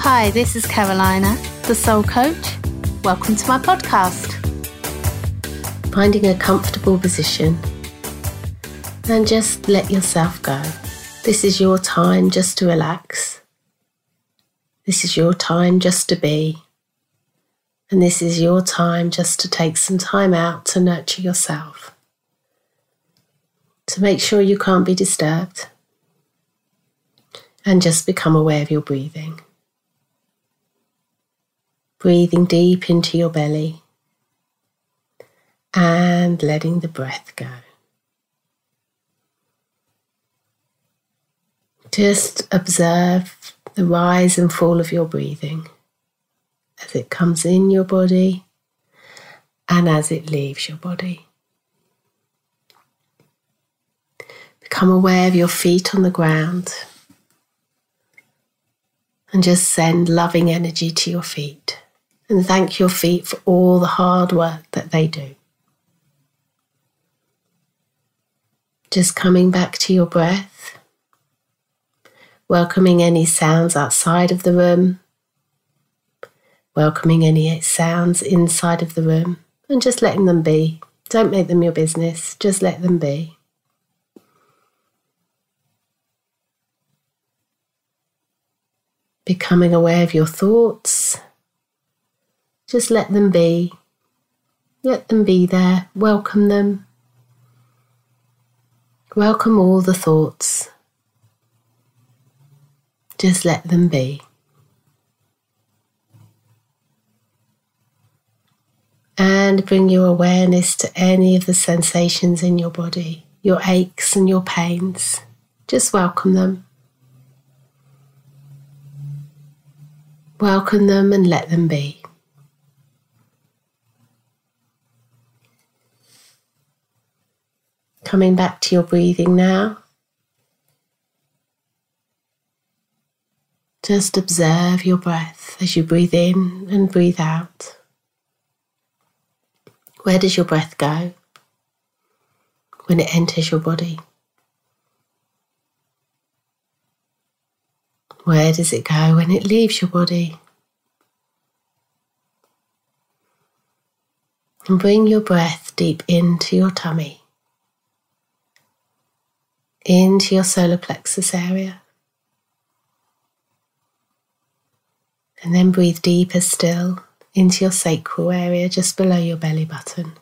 Hi, this is Carolina, the Soul Coach. Welcome to my podcast. Finding a comfortable position and just let yourself go. This is your time just to relax. This is your time just to be. And this is your time just to take some time out to nurture yourself. To make sure you can't be disturbed. And just become aware of your breathing. Breathing deep into your belly and letting the breath go. Just observe the rise and fall of your breathing as it comes in your body and as it leaves your body. Become aware of your feet on the ground and just send loving energy to your feet and thank your feet for all the hard work that they do. Just coming back to your breath, welcoming any sounds outside of the room welcoming any sounds inside of the room and just letting them be. Don't make them your business, just let them be. Becoming aware of your thoughts, just let them be. Let them be there, welcome them. Welcome all the thoughts. Just let them be. and bring your awareness to any of the sensations in your body, your aches and your pains. Just welcome them. Welcome them and let them be. Coming back to your breathing now. Just observe your breath as you breathe in and breathe out. Where does your breath go when it enters your body? Where does it go when it leaves your body? And bring your breath deep into your tummy, into your solar plexus area. And then breathe deeper still into your sacral area just below your belly button.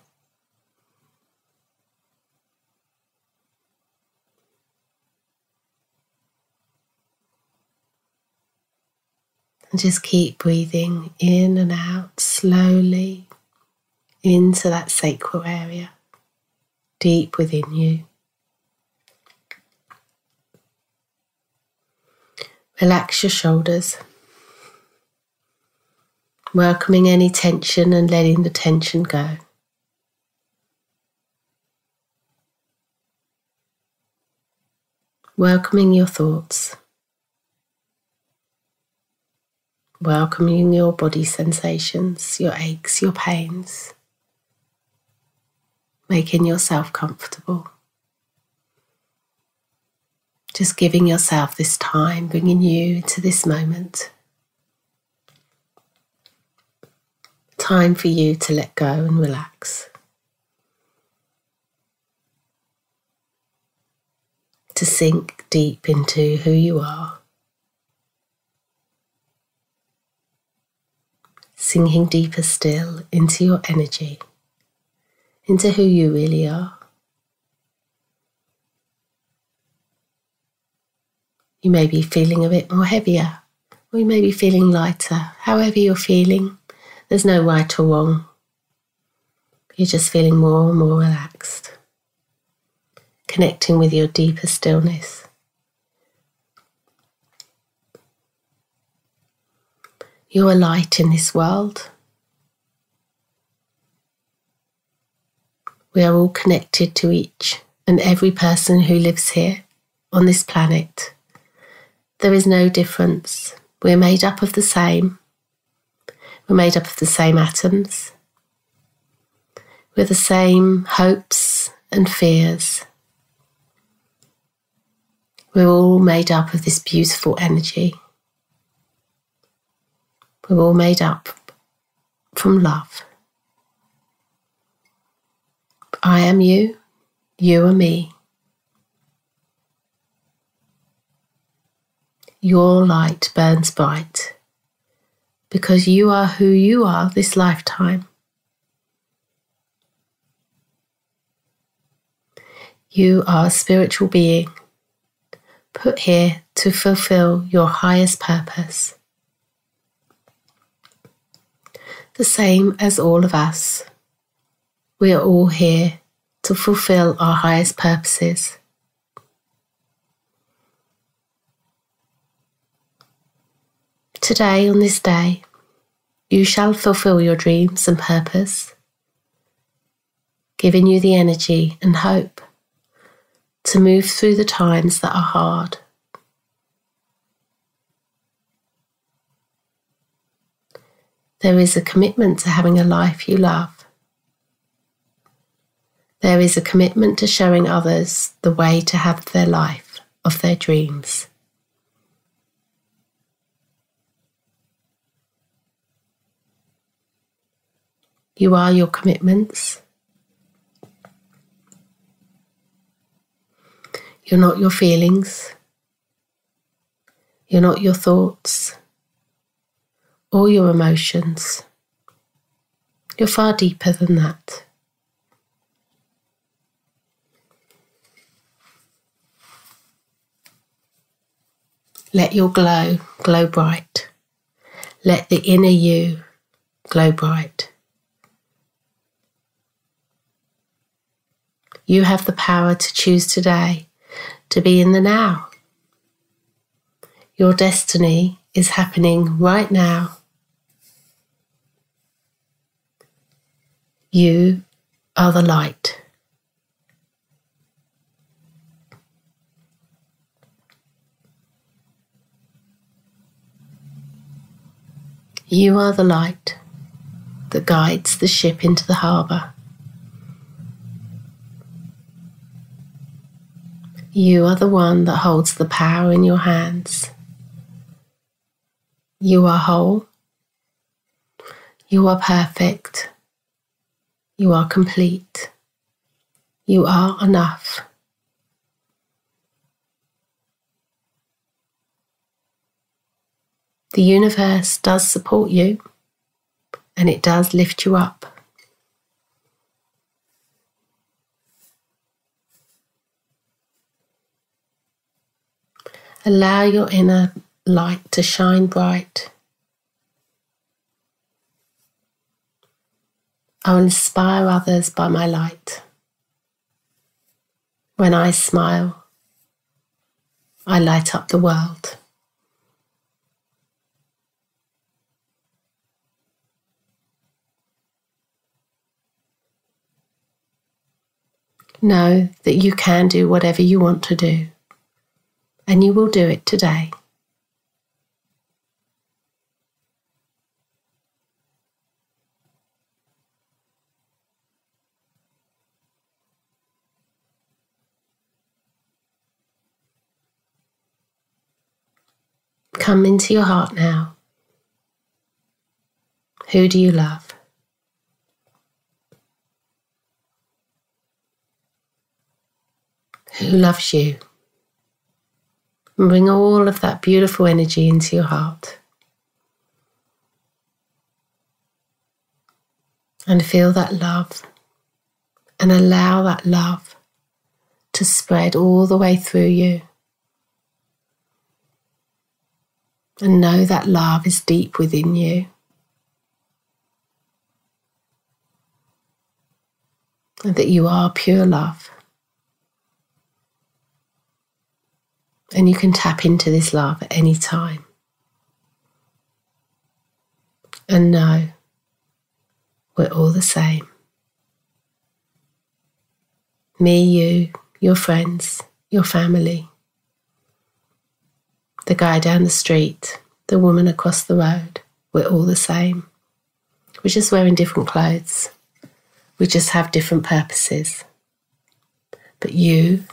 And just keep breathing in and out slowly into that sacral area, deep within you. Relax your shoulders welcoming any tension and letting the tension go. Welcoming your thoughts. Welcoming your body sensations, your aches, your pains. Making yourself comfortable. Just giving yourself this time, bringing you to this moment. time for you to let go and relax. To sink deep into who you are. Sinking deeper still into your energy, into who you really are. You may be feeling a bit more heavier, or you may be feeling lighter, however you're feeling. There's no right or wrong. You're just feeling more and more relaxed, connecting with your deeper stillness. You're a light in this world. We are all connected to each and every person who lives here on this planet. There is no difference. We're made up of the same. We're made up of the same atoms. We're the same hopes and fears. We're all made up of this beautiful energy. We're all made up from love. I am you, you are me. Your light burns bright because you are who you are this lifetime. You are a spiritual being put here to fulfill your highest purpose. The same as all of us. We are all here to fulfill our highest purposes. Today, on this day, you shall fulfill your dreams and purpose, giving you the energy and hope to move through the times that are hard. There is a commitment to having a life you love. There is a commitment to showing others the way to have their life of their dreams. You are your commitments. You're not your feelings. You're not your thoughts or your emotions. You're far deeper than that. Let your glow glow bright. Let the inner you glow bright. You have the power to choose today to be in the now. Your destiny is happening right now. You are the light. You are the light that guides the ship into the harbour. You are the one that holds the power in your hands. You are whole. You are perfect. You are complete. You are enough. The universe does support you and it does lift you up. Allow your inner light to shine bright. I will inspire others by my light. When I smile, I light up the world. Know that you can do whatever you want to do and you will do it today. Come into your heart now. Who do you love? Who loves you? And bring all of that beautiful energy into your heart. And feel that love and allow that love to spread all the way through you. And know that love is deep within you. And that you are pure love. And you can tap into this love at any time. And know we're all the same. Me, you, your friends, your family, the guy down the street, the woman across the road, we're all the same. We're just wearing different clothes. We just have different purposes. But you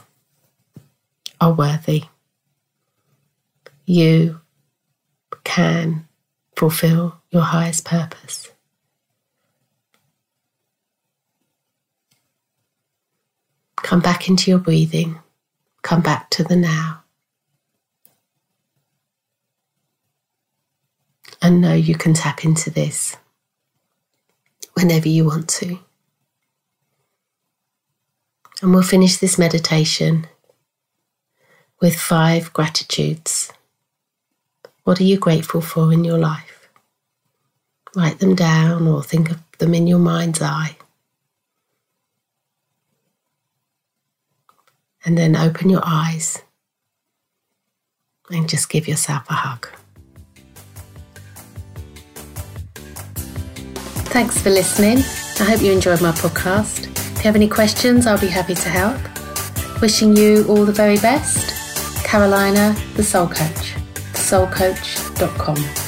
are worthy you can fulfill your highest purpose. Come back into your breathing. Come back to the now. And know you can tap into this whenever you want to. And we'll finish this meditation with five gratitudes. What are you grateful for in your life? Write them down or think of them in your mind's eye. And then open your eyes and just give yourself a hug. Thanks for listening. I hope you enjoyed my podcast. If you have any questions, I'll be happy to help. Wishing you all the very best. Carolina, the Soul Coach, thesoulcoach.com.